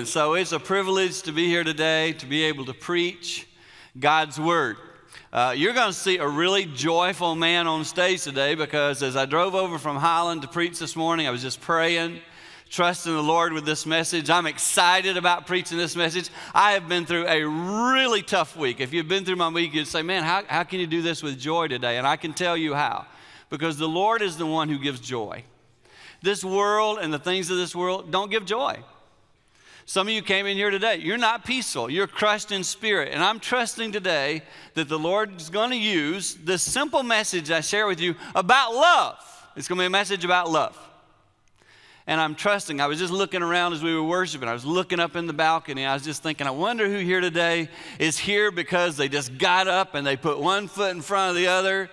And so it's a privilege to be here today to be able to preach God's Word. Uh, you're going to see a really joyful man on stage today because as I drove over from Highland to preach this morning, I was just praying, trusting the Lord with this message. I'm excited about preaching this message. I have been through a really tough week. If you've been through my week, you'd say, Man, how, how can you do this with joy today? And I can tell you how. Because the Lord is the one who gives joy. This world and the things of this world don't give joy. Some of you came in here today. You're not peaceful. You're crushed in spirit. And I'm trusting today that the Lord is going to use the simple message I share with you about love. It's going to be a message about love. And I'm trusting. I was just looking around as we were worshiping. I was looking up in the balcony. I was just thinking, I wonder who here today is here because they just got up and they put one foot in front of the other.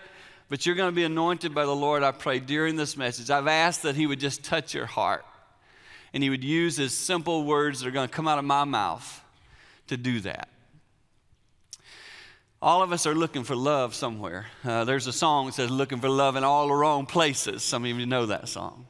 But you're going to be anointed by the Lord, I pray, during this message. I've asked that He would just touch your heart and he would use his simple words that are going to come out of my mouth to do that. All of us are looking for love somewhere. Uh, there's a song that says, Looking for love in all the wrong places. Some of you know that song.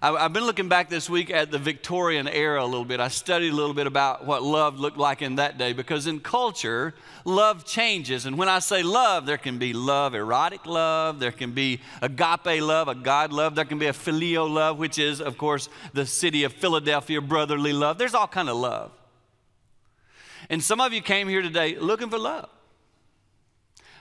I've been looking back this week at the Victorian era a little bit. I studied a little bit about what love looked like in that day because in culture, love changes. And when I say love, there can be love, erotic love, there can be agape love, a God love, there can be a phileo love, which is, of course, the city of Philadelphia brotherly love. There's all kind of love. And some of you came here today looking for love.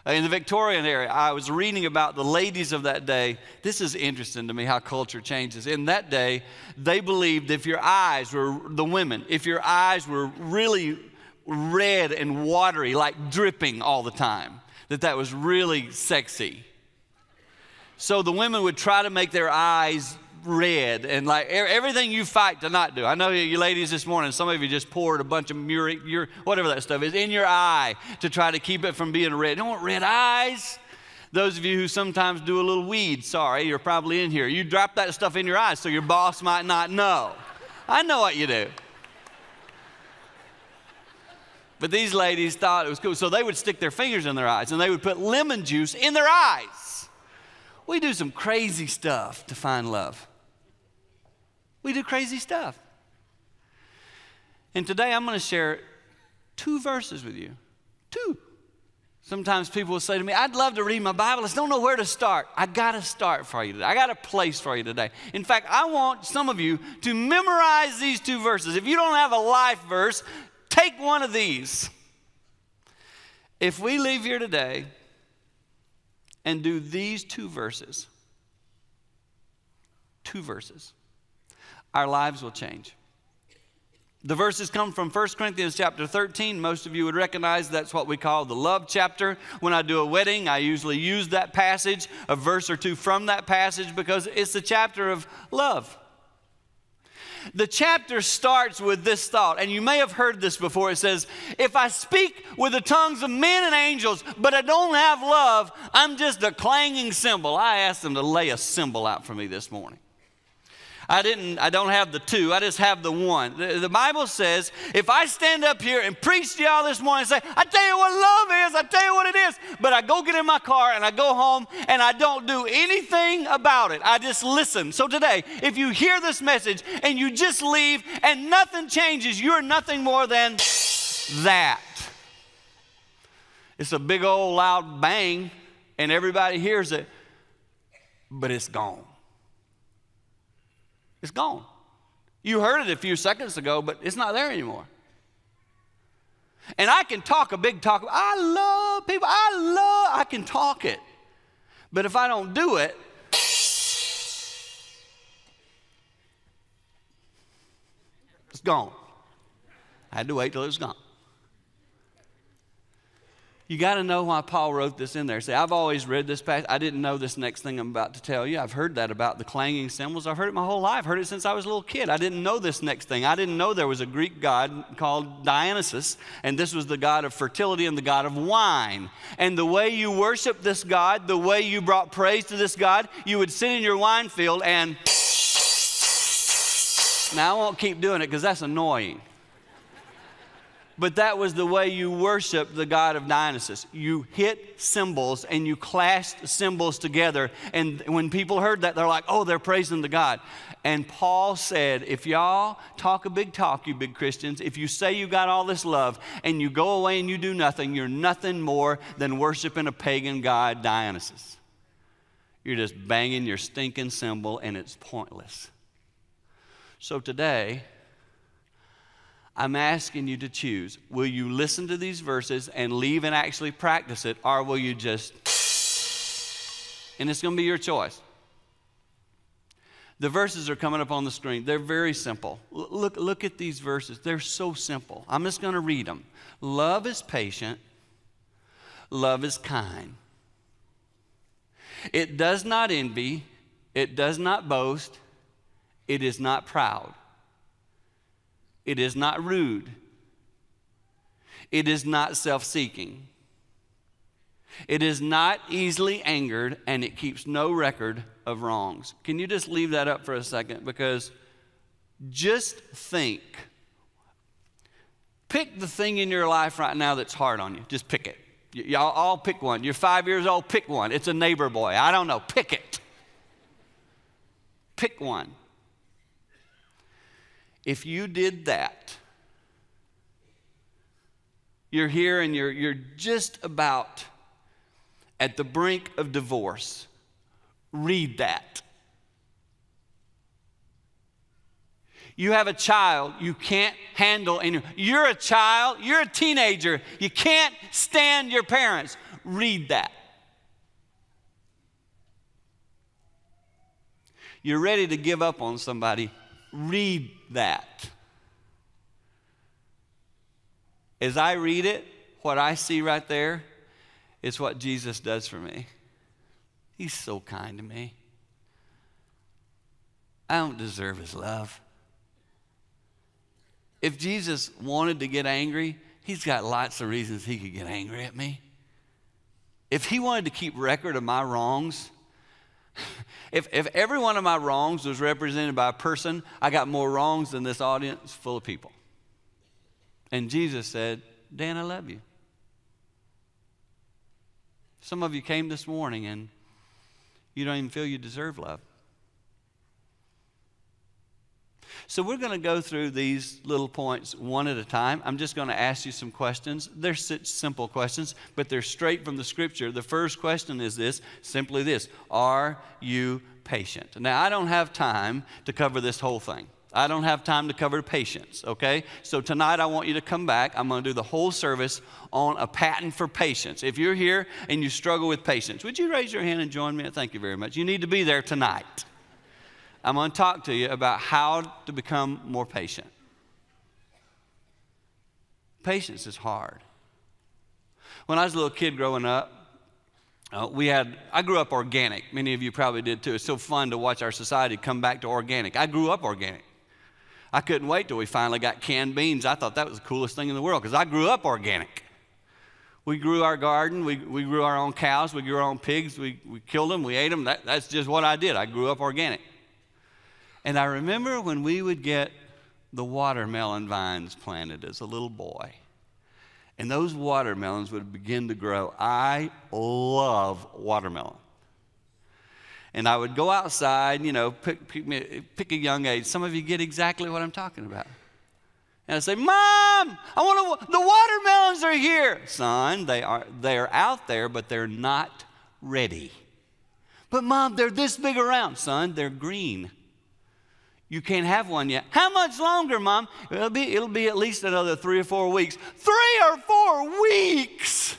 Uh, in the Victorian era, I was reading about the ladies of that day. This is interesting to me how culture changes. In that day, they believed if your eyes were, the women, if your eyes were really red and watery, like dripping all the time, that that was really sexy. So the women would try to make their eyes red and like everything you fight to not do. I know you ladies this morning, some of you just poured a bunch of Murine, your, whatever that stuff is, in your eye to try to keep it from being red. You don't want red eyes. Those of you who sometimes do a little weed, sorry, you're probably in here. You drop that stuff in your eyes so your boss might not know. I know what you do. But these ladies thought it was cool. So they would stick their fingers in their eyes and they would put lemon juice in their eyes. We do some crazy stuff to find love. We do crazy stuff. And today I'm going to share two verses with you. Two. Sometimes people will say to me, I'd love to read my Bible. I just don't know where to start. I got to start for you today. I got a place for you today. In fact, I want some of you to memorize these two verses. If you don't have a life verse, take one of these. If we leave here today and do these two verses, two verses, our lives will change. The verses come from 1 Corinthians chapter 13. Most of you would recognize that's what we call the love chapter. When I do a wedding, I usually use that passage, a verse or two from that passage, because it's the chapter of love. The chapter starts with this thought, and you may have heard this before. It says, If I speak with the tongues of men and angels, but I don't have love, I'm just a clanging cymbal. I asked them to lay a cymbal out for me this morning. I didn't, I don't have the two, I just have the one. The, the, Bible says, if I stand up here and preach to y'all this morning and say, I tell you what love is, I tell you what it is, but I go get in my car and I go home and I don't do anything about it. I just listen. So today, if you hear this message and you just leave and nothing changes, you're nothing more than that. It's a big old loud bang and everybody hears it, but it's gone. It's gone. You heard it a few seconds ago, but it's not there anymore. And I can talk a big talk. I love people. I love, I can talk it. But if I don't do it, it's gone. I had to wait till it was gone. You got to know why Paul wrote this in there. See, I've always read this passage. I didn't know this next thing I'm about to tell you. I've heard that about the clanging cymbals. I've heard it my whole life. I've heard it since I was a little kid. I didn't know this next thing. I didn't know there was a Greek god called Dionysus, and this was the god of fertility and the god of wine. And the way you worship this god, the way you brought praise to this god, you would sit in your wine field and. Now, I won't keep doing it because that's annoying. But that was the way you worshiped the god of Dionysus. You hit cymbals and you clashed cymbals together. And when people heard that, they're like, oh, they're praising the God. And Paul said, if y'all talk a big talk, you big Christians, if you say you got all this love and you go away and you do nothing, you're nothing more than worshiping a pagan god, Dionysus. You're just banging your stinking cymbal and it's pointless. So today, I'm asking you to choose. Will you listen to these verses and leave and actually practice it, or will you just. And it's going to be your choice. The verses are coming up on the screen. They're very simple. Look, look at these verses. They're so simple. I'm just going to read them. Love is patient, love is kind. It does not envy, it does not boast, it is not proud. It is not rude. It is not self seeking. It is not easily angered, and it keeps no record of wrongs. Can you just leave that up for a second? Because just think. Pick the thing in your life right now that's hard on you. Just pick it. Y'all all pick one. You're five years old, pick one. It's a neighbor boy. I don't know. Pick it. Pick one. If you did that, you're here and you're, you're just about at the brink of divorce. Read that. You have a child you can't handle anymore. You're a child, you're a teenager, you can't stand your parents. Read that. You're ready to give up on somebody read that. As I read it, what I see right there is what Jesus does for me. He's so kind to me. I don't deserve his love. If Jesus wanted to get angry, he's got lots of reasons he could get angry at me. If he wanted to keep record of my wrongs, if, if every one of my wrongs was represented by a person, I got more wrongs than this audience full of people. And Jesus said, Dan, I love you. Some of you came this morning and you don't even feel you deserve love. So we're going to go through these little points one at a time. I'm just going to ask you some questions. They're such simple questions, but they're straight from the scripture. The first question is this simply this Are you patient? Now, I don't have time to cover this whole thing. I don't have time to cover patience, okay? So tonight I want you to come back. I'm going to do the whole service on a patent for patience. If you're here and you struggle with patience, would you raise your hand and join me? Thank you very much. You need to be there tonight. I'm going to talk to you about how to become more patient. Patience is hard. When I was a little kid growing up, uh, we had, I grew up organic. Many of you probably did too. It's so fun to watch our society come back to organic. I grew up organic. I couldn't wait till we finally got canned beans. I thought that was the coolest thing in the world because I grew up organic. We grew our garden, we, we grew our own cows, we grew our own pigs, we, we killed them, we ate them. That, that's just what I did. I grew up organic. And I remember when we would get the watermelon vines planted as a little boy. And those watermelons would begin to grow. I love watermelon. And I would go outside, you know, pick, pick, pick, a young age. Some of you get exactly what I'm talking about. And I say, Mom, I want to, the watermelons are here. Son, they are, they are out there, but they're not ready. But mom, they're this big around. Son, they're green. You can't have one yet. How much longer, Mom? It'll be, it'll be at least another three or four weeks. Three or four weeks!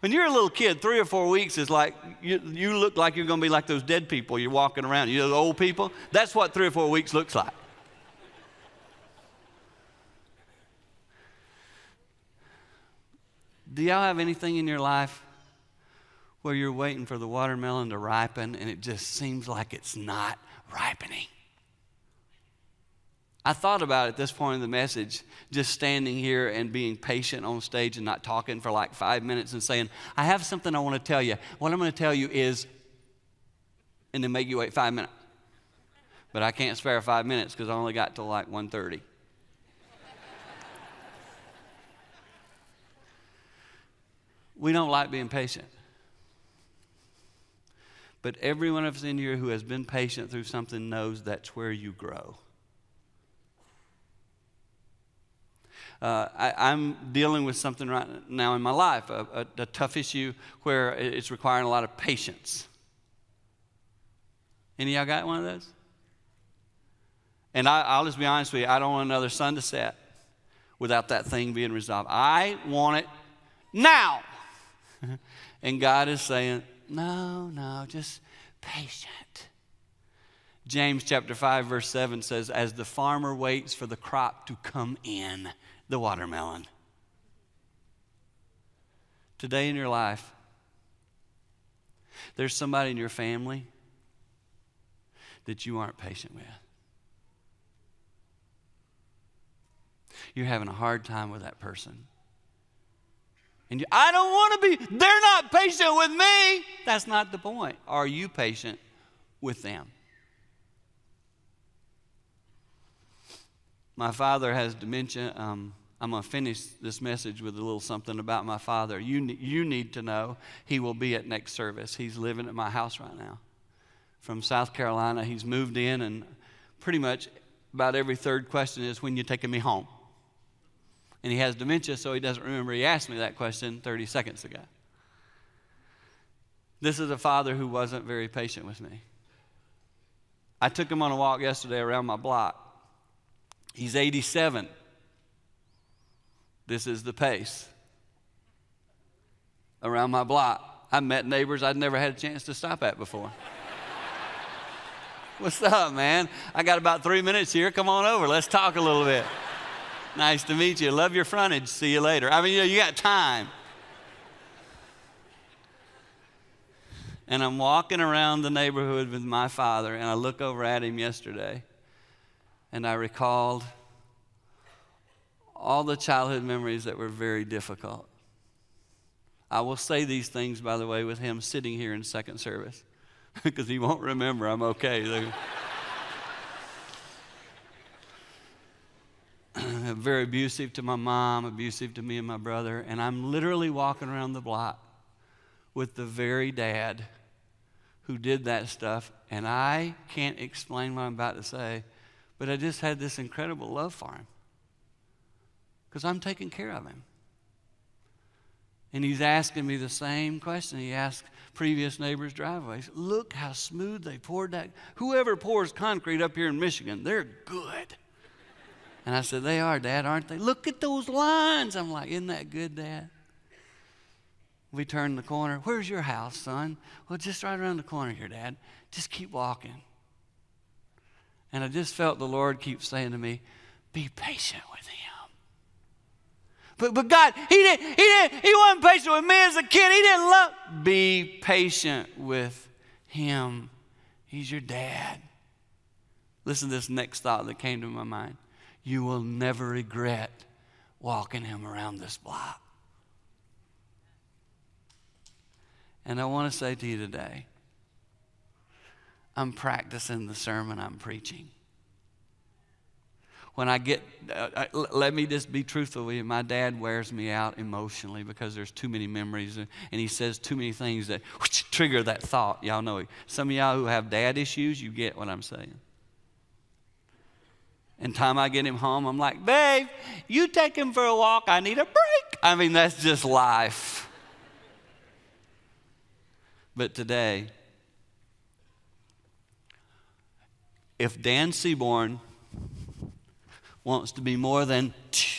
When you're a little kid, three or four weeks is like, you, you look like you're going to be like those dead people you're walking around. You know, the old people? That's what three or four weeks looks like. Do y'all have anything in your life where you're waiting for the watermelon to ripen and it just seems like it's not ripening? I thought about at this point in the message, just standing here and being patient on stage and not talking for like five minutes and saying, I have something I want to tell you. What I'm going to tell you is, and then make you wait five minutes. But I can't spare five minutes because I only got till like 1.30. We don't like being patient. But every one of us in here who has been patient through something knows that's where you grow. Uh, I, am dealing with something right now in my life, a, a, a tough issue where it's requiring a lot of patience. Any of y'all got one of those? And I, will just be honest with you, I don't want another sun to set without that thing being resolved. I want it now. and God is saying, no, no, just patient. James chapter 5, verse 7 says, As the farmer waits for the crop to come in, the watermelon. Today in your life, there's somebody in your family that you aren't patient with. You're having a hard time with that person. And you, I don't want to be, they're not patient with me. That's not the point. Are you patient with them? My father has dementia. Um, I'm going to finish this message with a little something about my father. You, you need to know he will be at next service. He's living at my house right now. From South Carolina, he's moved in, and pretty much about every third question is, When you taking me home? And he has dementia, so he doesn't remember he asked me that question 30 seconds ago. This is a father who wasn't very patient with me. I took him on a walk yesterday around my block. He's 87. This is the pace. Around my block, I met neighbors I'd never had a chance to stop at before. What's up, man? I got about three minutes here. Come on over. Let's talk a little bit. nice to meet you. Love your frontage. See you later. I mean, you, know, you got time. And I'm walking around the neighborhood with my father, and I look over at him yesterday and I recalled all the childhood memories that were very difficult. I will say these things, by the way, with him sitting here in second service because he won't remember I'm okay. very abusive to my mom, abusive to me and my brother, and I'm literally walking around the block with the very dad who did that stuff, and I can't explain what I'm about to say, but I just had this incredible love for him because I'm taking care of him. And he's asking me the same question he asked previous neighbors' driveways. Look how smooth they poured that. Whoever pours concrete up here in Michigan, they're good. And I said, They are, Dad, aren't they? Look at those lines. I'm like, Isn't that good, Dad? We turn the corner. Where's your house, son? Well, just right around the corner here, Dad. Just keep walking. And I just felt the Lord keep saying to me, Be patient with him. But, but God, he, didn't, he, didn't, he wasn't patient with me as a kid. He didn't love. Be patient with him. He's your dad. Listen to this next thought that came to my mind. You will never regret walking him around this block. And I want to say to you today, I'm practicing the sermon I'm preaching. When I get, uh, uh let me just be truthful with you. My dad wears me out emotionally because there's too many memories and, and he says too many things that trigger that thought. Y'all know it. Some of y'all who have dad issues, you get what I'm saying. And time I get him home, I'm like, babe, you take him for a walk. I need a break. I mean, that's just life. But today, if Dan Seaborn wants to be more than,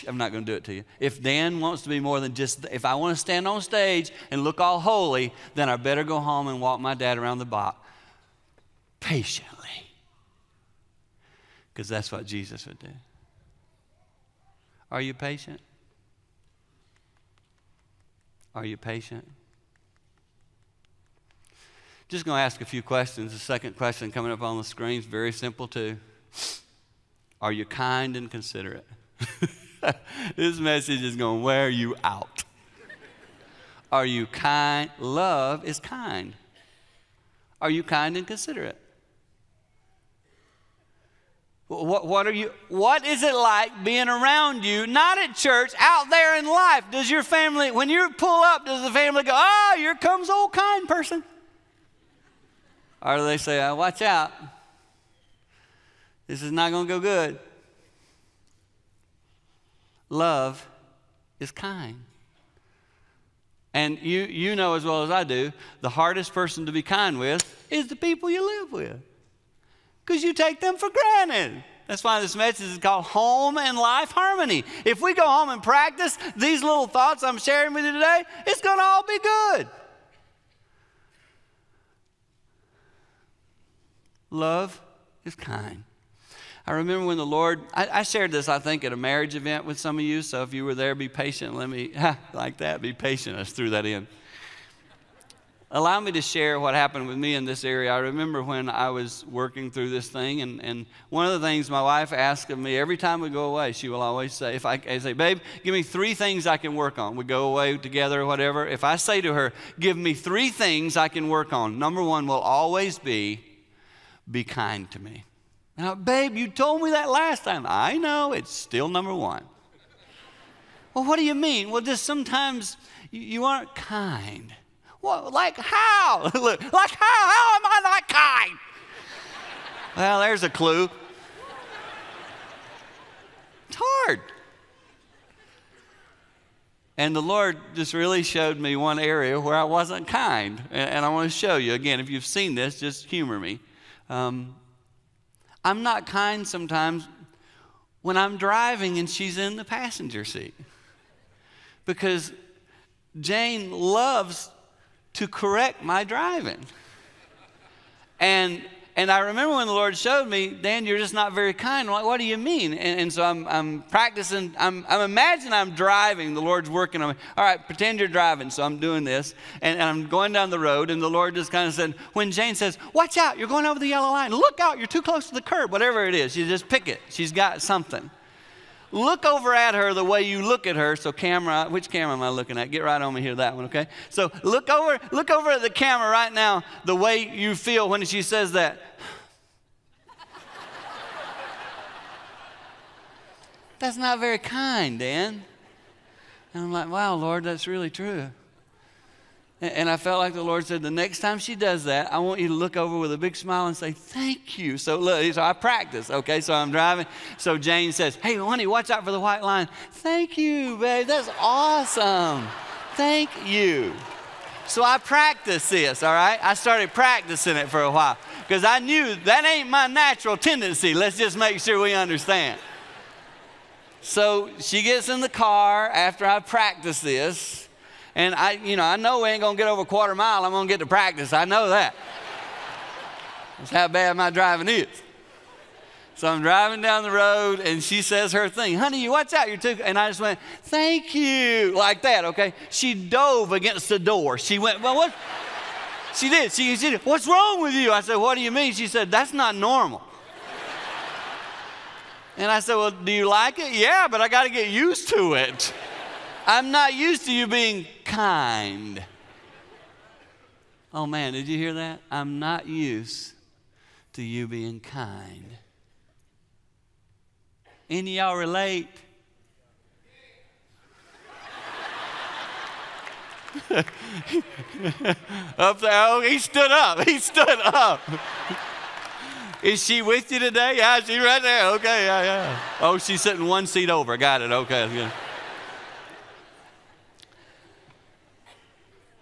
I'm not going to do it to you. If Dan wants to be more than just, if I want to stand on stage and look all holy, then I better go home and walk my dad around the block patiently. Because that's what Jesus would do. Are you patient? Are you patient? Just going to ask a few questions. The second question coming up on the screen is very simple, too. Are you kind and considerate? this message is going to wear you out. Are you kind? Love is kind. Are you kind and considerate? What, what, are you, what is it like being around you, not at church, out there in life? Does your family, when you pull up, does the family go, oh, here comes old kind person? Or they say, oh, watch out, this is not going to go good? Love is kind. And you, you know as well as I do, the hardest person to be kind with is the people you live with. Because you take them for granted. That's why this message is called Home and Life Harmony. If we go home and practice these little thoughts I'm sharing with you today, it's going to all be good. Love is kind. I remember when the Lord, I, I, shared this, I think, at a marriage event with some of you. So if you were there, be patient. Let me, like that, be patient. I just threw that in. Allow me to share what happened with me in this area. I remember when I was working through this thing, and, and one of the things my wife asked of me every time we go away, she will always say, if I, I say, babe, give me three things I can work on. We go away together or whatever. If I say to her, give me three things I can work on, number one will always be, be kind to me. Now, babe, you told me that last time. I know, it's still number one. well, what do you mean? Well, just sometimes you, aren't kind. Well, like how? like how? How am I not kind? well, there's a clue. It's hard. And the Lord just really showed me one area where I wasn't kind. And I want to show you again. If you've seen this, just humor me. Um, I'm not kind sometimes when I'm driving and she's in the passenger seat. Because Jane loves to correct my driving. And and I remember when the Lord showed me, Dan, you're just not very kind. Like, what do you mean? And, and so I'm, I'm practicing, I'm, I'm imagining I'm driving. The Lord's working on me. All right, pretend you're driving. So I'm doing this. And, and I'm going down the road, and the Lord just kind of said, when Jane says, watch out, you're going over the yellow line. Look out, you're too close to the curb. Whatever it is, you just pick it. She's got something. Look over at her the way you look at her. So camera, which camera am I looking at? Get right on me here, that one, okay? So look over, look over at the camera right now the way you feel when she says that. That's not very kind, Dan. And I'm like, wow, Lord, that's really true. And I felt like the Lord said, the next time she does that, I want you to look over with a big smile and say, thank you. So look, so I practice, okay? So I'm driving. So Jane says, hey, honey, watch out for the white line. Thank you, babe. That's awesome. Thank you. So I practiced this, all right? I started practicing it for a while because I knew that ain't my natural tendency. Let's just make sure we understand. So she gets in the car after I practice this and I, you know, I know we ain't gonna get over a quarter mile. I'm gonna get to practice. I know that. That's how bad my driving is. So I'm driving down the road and she says her thing, honey, you watch out, you're too, and I just went, thank you, like that, okay? She dove against the door. She went, well, what? She did. She, she. What's wrong with you? I said, what do you mean? She said, that's not normal. And I said, well, do you like it? Yeah, but I got to get used to it. I'm not used to you being kind. Oh man, did you hear that? I'm not used to you being kind. Any y'all relate? up there, oh, he stood up. He stood up. Is she with you today? Yeah, she's right there. Okay, yeah, yeah. Oh, she's sitting one seat over. Got it. Okay.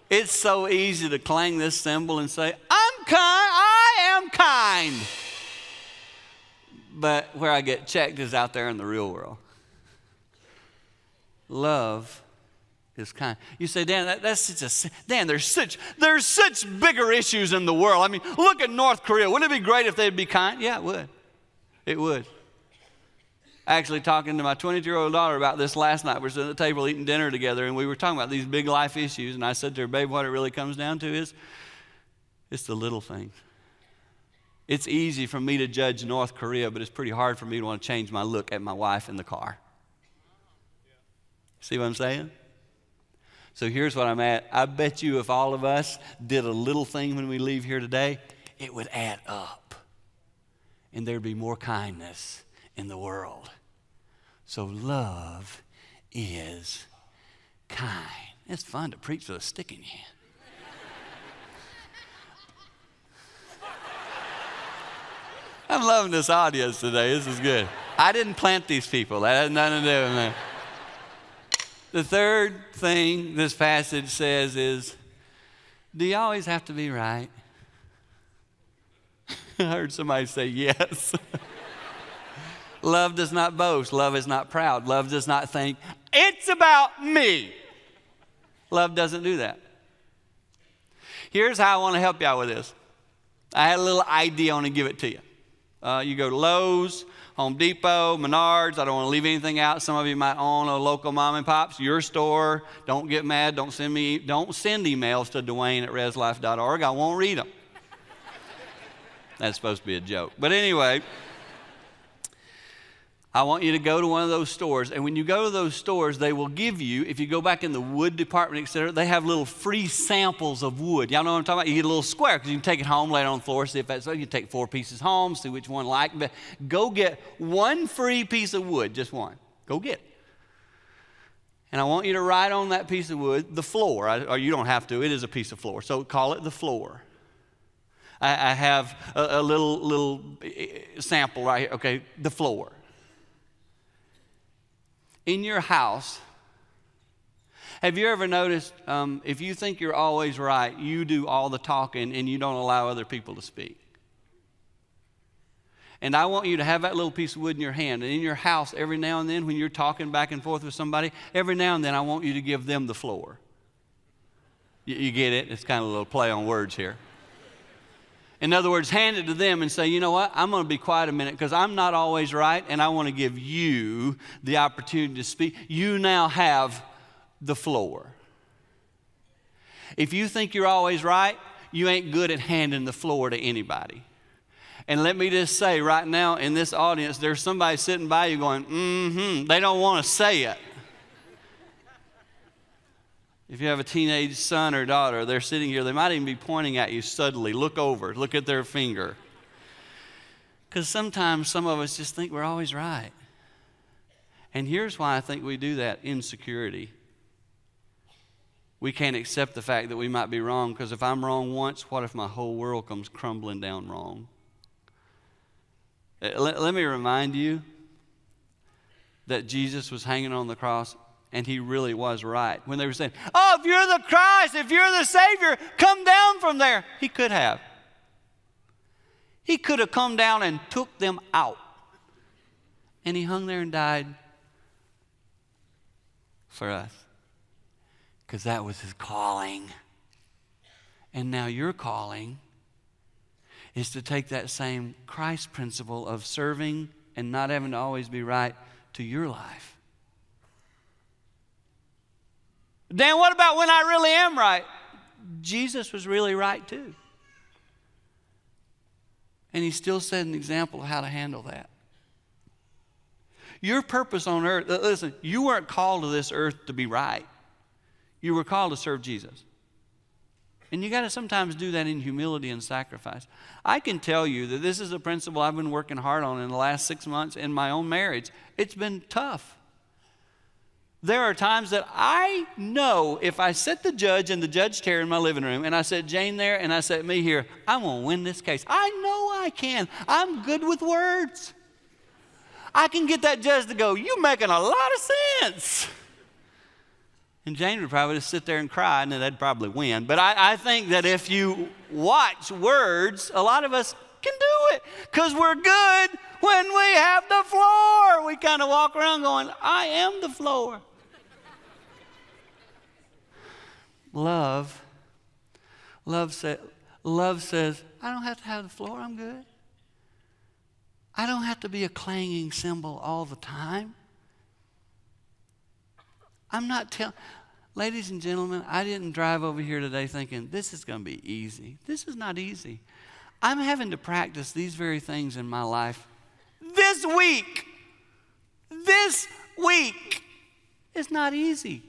It's so easy to clang this cymbal and say, I'm kind, I am kind. But where I get checked is out there in the real world. Love is kind. You say, Dan, that, that's such a Dan. There's such there's such bigger issues in the world. I mean, look at North Korea. Wouldn't it be great if they'd be kind? Yeah, it would. It would actually talking to my 22 year old daughter about this last night. We were sitting at the table eating dinner together, and we were talking about these big life issues. And I said to her, Babe, what it really comes down to is it's the little things. It's easy for me to judge North Korea, but it's pretty hard for me to want to change my look at my wife in the car. See what I'm saying? So here's what I'm at. I bet you if all of us did a little thing when we leave here today, it would add up and there'd be more kindness in the world. So love is kind. It's fun to preach with a stick in your hand. I'm loving this audience today. This is good. I didn't plant these people. That has nothing to do with me. The third thing this passage says is Do you always have to be right? I heard somebody say yes. love does not boast. Love is not proud. Love does not think, it's about me. Love doesn't do that. Here's how I want to help you out with this. I had a little idea, I want to give it to you. Uh, you go to Lowe's, Home Depot, Menards. I don't want to leave anything out. Some of you might own a local mom and pops, your store. Don't get mad. Don't send me. Don't send emails to Dwayne at reslife.org. I won't read them. That's supposed to be a joke. But anyway. I want you to go to one of those stores. And when you go to those stores, they will give you, if you go back in the wood department, et cetera, they have little free samples of wood. Y'all know what I'm talking about? You get a little square because you can take it home, lay it on the floor, see if that's so. You can take four pieces home, see which one like. But go get one free piece of wood, just one. Go get it. And I want you to write on that piece of wood the floor, or you don't have to, it is a piece of floor. So call it the floor. I, I have a, a little, little eh, sample right here. Okay, the floor in your house, have you ever noticed um, if you think you're always right, you do all the talking and you don't allow other people to speak? And I want you to have that little piece of wood in your hand. And in your house, every now and then, when you're talking back and forth with somebody, every now and then I want you to give them the floor. You, you get it? It's kind of a little play on words here. In other words, hand it to them and say, you know what, I'm going to be quiet a minute because I'm not always right and I want to give you the opportunity to speak. You now have the floor. If you think you're always right, you ain't good at handing the floor to anybody. And let me just say right now in this audience, there's somebody sitting by you going, mm hmm. They don't want to say it. If you have a teenage son or daughter, they're sitting here, they might even be pointing at you suddenly. Look over, look at their finger. Because sometimes some of us just think we're always right. And here's why I think we do that insecurity. We can't accept the fact that we might be wrong because if I'm wrong once, what if my whole world comes crumbling down wrong? Uh, let, let me remind you that Jesus was hanging on the cross and he really was right. When they were saying, Oh, if you're the Christ, if you're the Savior, come down from there. He could have. He could have come down and took them out. And he hung there and died for us. Because that was his calling. And now your calling is to take that same Christ principle of serving and not having to always be right to your life. Dan, what about when I really am right? Jesus was really right too. And he still set an example of how to handle that. Your purpose on earth, listen, you weren't called to this earth to be right. You were called to serve Jesus. And you got to sometimes do that in humility and sacrifice. I can tell you that this is a principle I've been working hard on in the last six months in my own marriage. It's been tough. There are times that I know if I set the judge in the judge chair in my living room and I set Jane there and I set me here, I'm going to win this case. I know I can. I'm good with words. I can get that judge to go, You're making a lot of sense. And Jane would probably just sit there and cry, and they'd probably win. But I, I think that if you watch words, a lot of us can do it because we're good when we have the floor. We kind of walk around going, I am the floor. Love, love, say, love says, I don't have to have the floor, I'm good. I don't have to be a clanging cymbal all the time. I'm not telling, ladies and gentlemen, I didn't drive over here today thinking this is going to be easy. This is not easy. I'm having to practice these very things in my life this week. This week. It's not easy.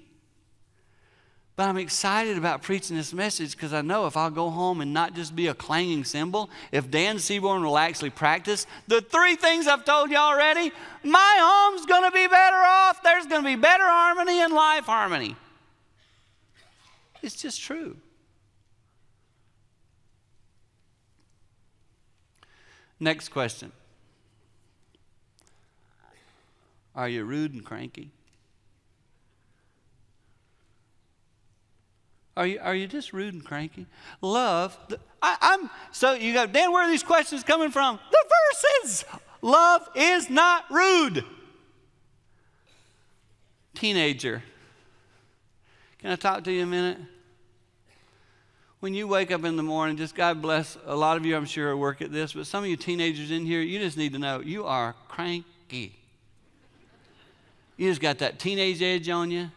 But I'm excited about preaching this message because I know if I'll go home and not just be a clanging cymbal, if Dan Seaborn will actually practice the three things I've told you already, my home's going to be better off. There's going to be better harmony and life harmony. It's just true. Next question Are you rude and cranky? Are you, are you just rude and cranky? Love, I, am so you go, Dan, where are these questions coming from? The verses. Love is not rude. Teenager, can I talk to you a minute? When you wake up in the morning, just God bless a lot of you, I'm sure, work at this, but some of you teenagers in here, you just need to know you are cranky. You just got that teenage edge on you.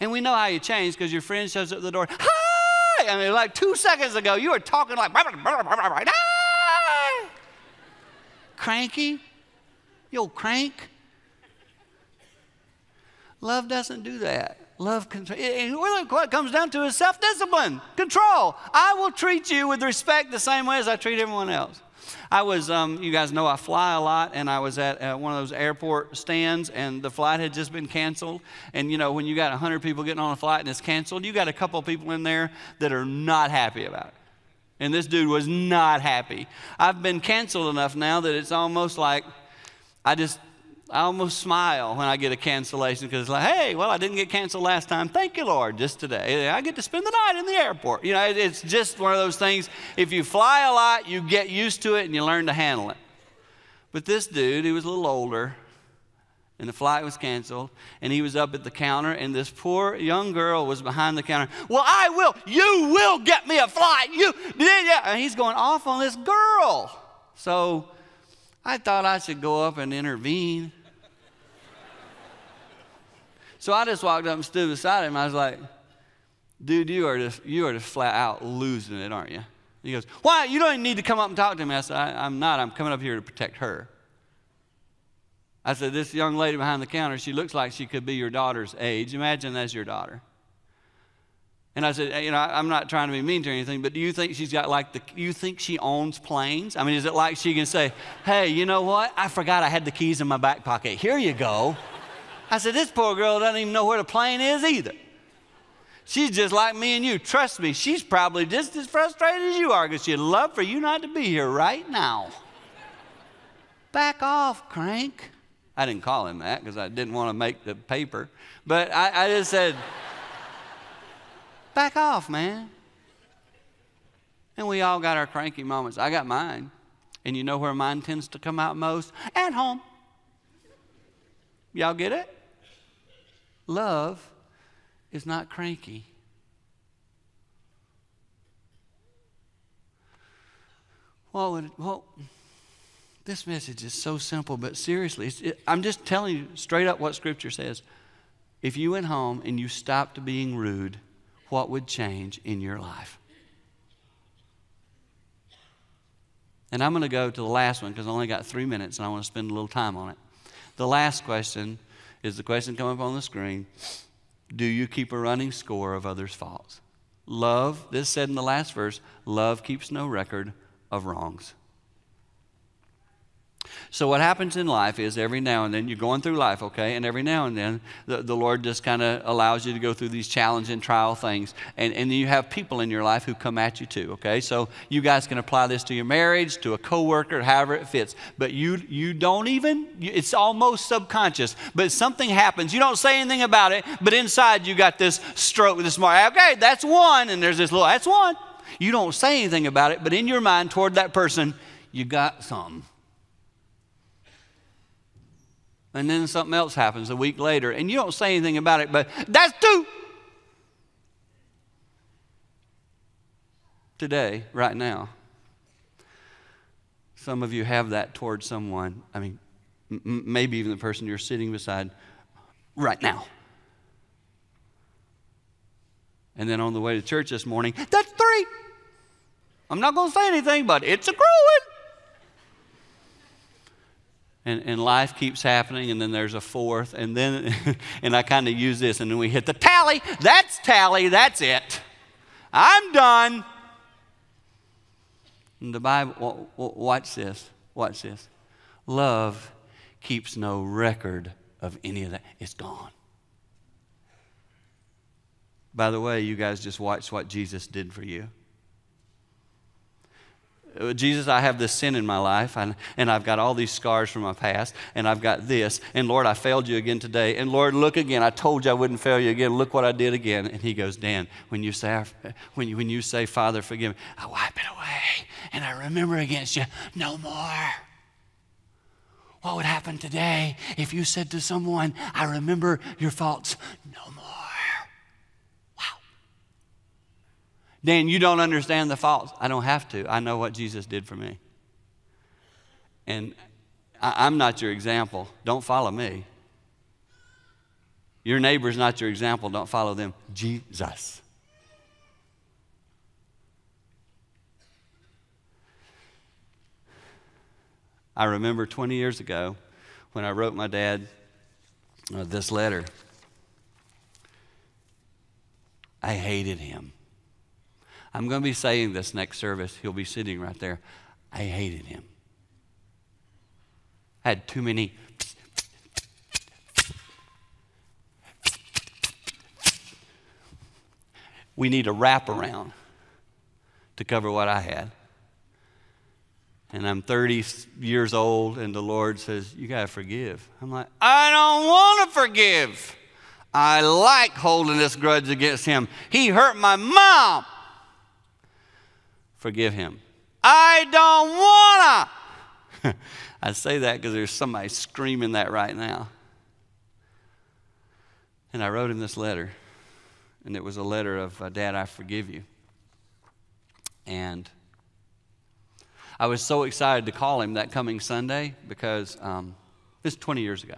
And we know how you change because your friend shows up at the door. Hi! I mean, like two seconds ago, you were talking like, Hi! Cranky? You old crank? Love doesn't do that. Love control. Comes down to is self discipline, control. I will treat you with respect the same way as I treat everyone else. I was, um, you guys know I fly a lot, and I was at uh, one of those airport stands, and the flight had just been canceled. And you know, when you got 100 people getting on a flight and it's canceled, you got a couple people in there that are not happy about it. And this dude was not happy. I've been canceled enough now that it's almost like I just I almost smile when I get a cancellation because it's like, hey, well, I didn't get canceled last time. Thank you, Lord, just today. I get to spend the night in the airport. You know, it's just one of those things. If you fly a lot, you get used to it and you learn to handle it. But this dude, he was a little older, and the flight was canceled, and he was up at the counter, and this poor young girl was behind the counter. Well, I will. You will get me a flight. You, yeah. And he's going off on this girl. So I thought I should go up and intervene. So I just walked up and stood beside him. I was like, dude, you are just, you are just flat out losing it, aren't you? He goes, why? You don't even need to come up and talk to me. I said, I, am not. I'm coming up here to protect her. I said, this young lady behind the counter, she looks like she could be your daughter's age. Imagine that's your daughter. And I said, you know, I'm not trying to be mean to anything, but do you think she's got like the, you think she owns planes? I mean, is it like she can say, hey, you know what? I forgot I had the keys in my back pocket. Here you go. I said, This poor girl doesn't even know where the plane is either. She's just like me and you. Trust me, she's probably just as frustrated as you are because she'd love for you not to be here right now. Back off, crank. I didn't call him that because I didn't want to make the paper. But I, I just said, Back off, man. And we all got our cranky moments. I got mine. And you know where mine tends to come out most? At home. Y'all get it? Love is not cranky. Well, it, well, this message is so simple, but seriously, it, I'm just telling you straight up what Scripture says. If you went home and you stopped being rude, what would change in your life? And I'm going to go to the last one because I only got three minutes and I want to spend a little time on it. The last question is the question come up on the screen Do you keep a running score of others' faults? Love, this said in the last verse, love keeps no record of wrongs. So, what happens in life is every now and then you're going through life, okay, and every now and then the, the Lord just kind of allows you to go through these challenge and trial things. And, and then you have people in your life who come at you too, okay? So, you guys can apply this to your marriage, to a coworker, however it fits. But you, you don't even, it's almost subconscious, but something happens. You don't say anything about it, but inside you got this stroke, this mark. Okay, that's one, and there's this little, that's one. You don't say anything about it, but in your mind toward that person, you got something and then something else happens a week later, and you don't say anything about it, but that's two. Today, right now, some of you have that towards someone. I mean, m- maybe even the person you're sitting beside right now. And then on the way to church this morning, that's three. I'm not going to say anything, but it's a growing. And, and life keeps happening, and then there's a fourth, and then, and I kind of use this, and then we hit the tally. That's tally, that's it. I'm done. And the Bible, watch this, watch this. Love keeps no record of any of that, it's gone. By the way, you guys just watched what Jesus did for you. Uh, Jesus, I have this sin in my life, and, and I've got all these scars from my past, and I've got this. And Lord, I failed you again today. And Lord, look again. I told you I wouldn't fail you again. Look what I did again. And he goes, Dan, when you say, when you, when you say Father, forgive me, I wipe it away, and I remember against you no more. What would happen today if you said to someone, I remember your faults no more? Dan, you don't understand the faults. I don't have to. I know what Jesus did for me. And I, am not your example. Don't follow me. Your neighbor's not your example. Don't follow them. Jesus. I remember 20 years ago when I wrote my dad uh, this letter. I hated him. I'm going to be saying this next service. He'll be sitting right there. I hated him. I had too many. We need a wraparound to cover what I had. And I'm 30 years old, and the Lord says, You got to forgive. I'm like, I don't want to forgive. I like holding this grudge against him. He hurt my mom forgive him. I don't wanna. I say that because there's somebody screaming that right now. And I wrote him this letter, and it was a letter of, uh, Dad, I forgive you. And I was so excited to call him that coming Sunday because um, this is 20 years ago.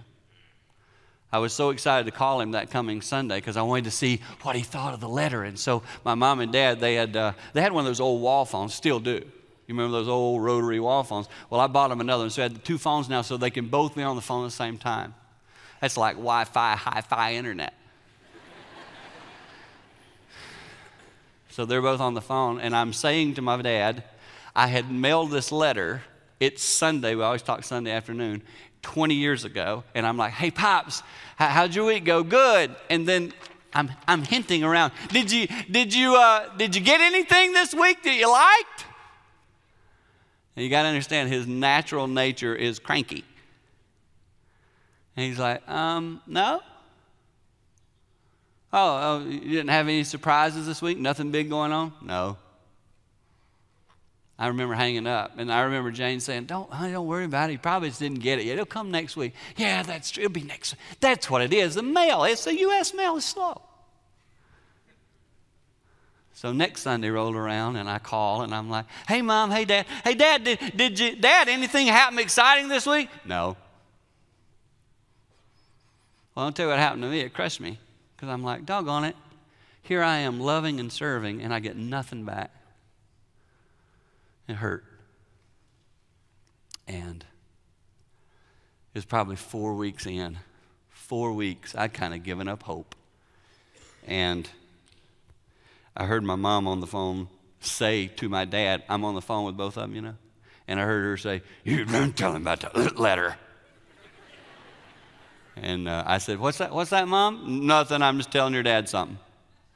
I was so excited to call him that coming Sunday because I wanted to see what he thought of the letter. And so my mom and dad, they had, uh, they had one of those old wall phones, still do. You remember those old rotary wall phones? Well, I bought them another one, so I had two phones now so they can both be on the phone at the same time. That's like Wi Fi, hi fi internet. so they're both on the phone, and I'm saying to my dad, I had mailed this letter. It's Sunday, we always talk Sunday afternoon. 20 years ago, and I'm like, hey, Pops, how'd your week go? Good. And then I'm, I'm hinting around. Did you, did, you, uh, did you get anything this week that you liked? And you got to understand, his natural nature is cranky. And he's like, um, no. Oh, oh, you didn't have any surprises this week? Nothing big going on? No. I remember hanging up, and I remember Jane saying, "Don't, honey, don't worry about it. He probably just didn't get it yet. It'll come next week." Yeah, that's true. It'll be next. Week. That's what it is. The mail. It's the U.S. mail is slow. So next Sunday rolled around, and I call, and I'm like, "Hey, mom. Hey, dad. Hey, dad. Did, did you, dad? Anything happen exciting this week?" No. Well, I'll tell you what happened to me. It crushed me because I'm like, "Doggone it! Here I am loving and serving, and I get nothing back." It hurt. And it was probably four weeks in. Four weeks, I'd kind of given up hope. And I heard my mom on the phone say to my dad, I'm on the phone with both of them, you know, and I heard her say, You don't tell him about the letter. and uh, I said, What's that, What's that, mom? Nothing, I'm just telling your dad something.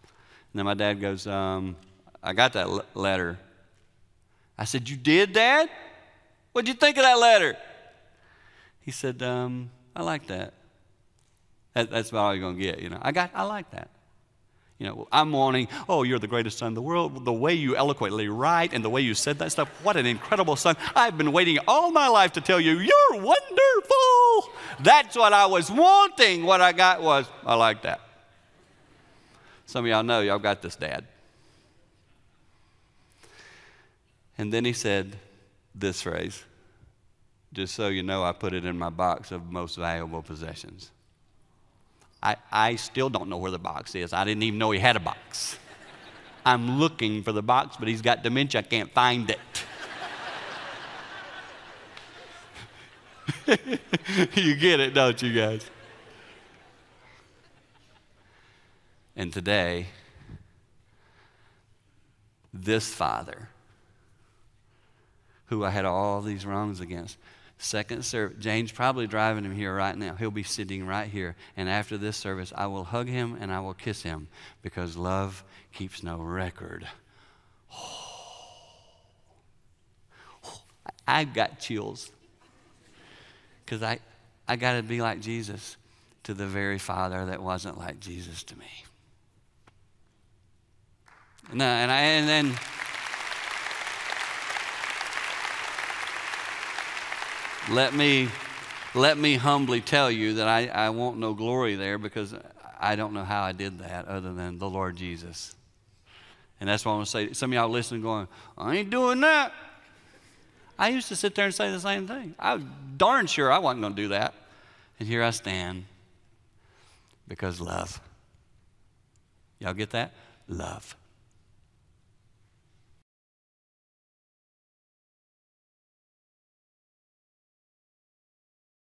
And then my dad goes, um, I got that letter. I said, You did, Dad? What'd you think of that letter? He said, um, I like that. that that's about all you're going to get, you know. I, got, I like that. You know, I'm wanting, oh, you're the greatest son in the world. The way you eloquently write and the way you said that stuff, what an incredible son. I've been waiting all my life to tell you, you're wonderful. That's what I was wanting. What I got was, I like that. Some of y'all know y'all got this, Dad. And then he said this phrase just so you know, I put it in my box of most valuable possessions. I, I still don't know where the box is. I didn't even know he had a box. I'm looking for the box, but he's got dementia. I can't find it. you get it, don't you guys? And today, this father, who I had all these wrongs against, second service, James probably driving him here right now. He'll be sitting right here. And after this service, I will hug him and I will kiss him because love keeps no record. I've got chills because I, I got to be like Jesus to the very Father that wasn't like Jesus to me. No, uh, and, I, and then. Let me, let me humbly tell you that I, I want no glory there because I don't know how I did that other than the Lord Jesus. And that's why I want to say. Some of y'all listening going, I ain't doing that. I used to sit there and say the same thing. I was darn sure I wasn't going to do that. And here I stand because love. Y'all get that? Love.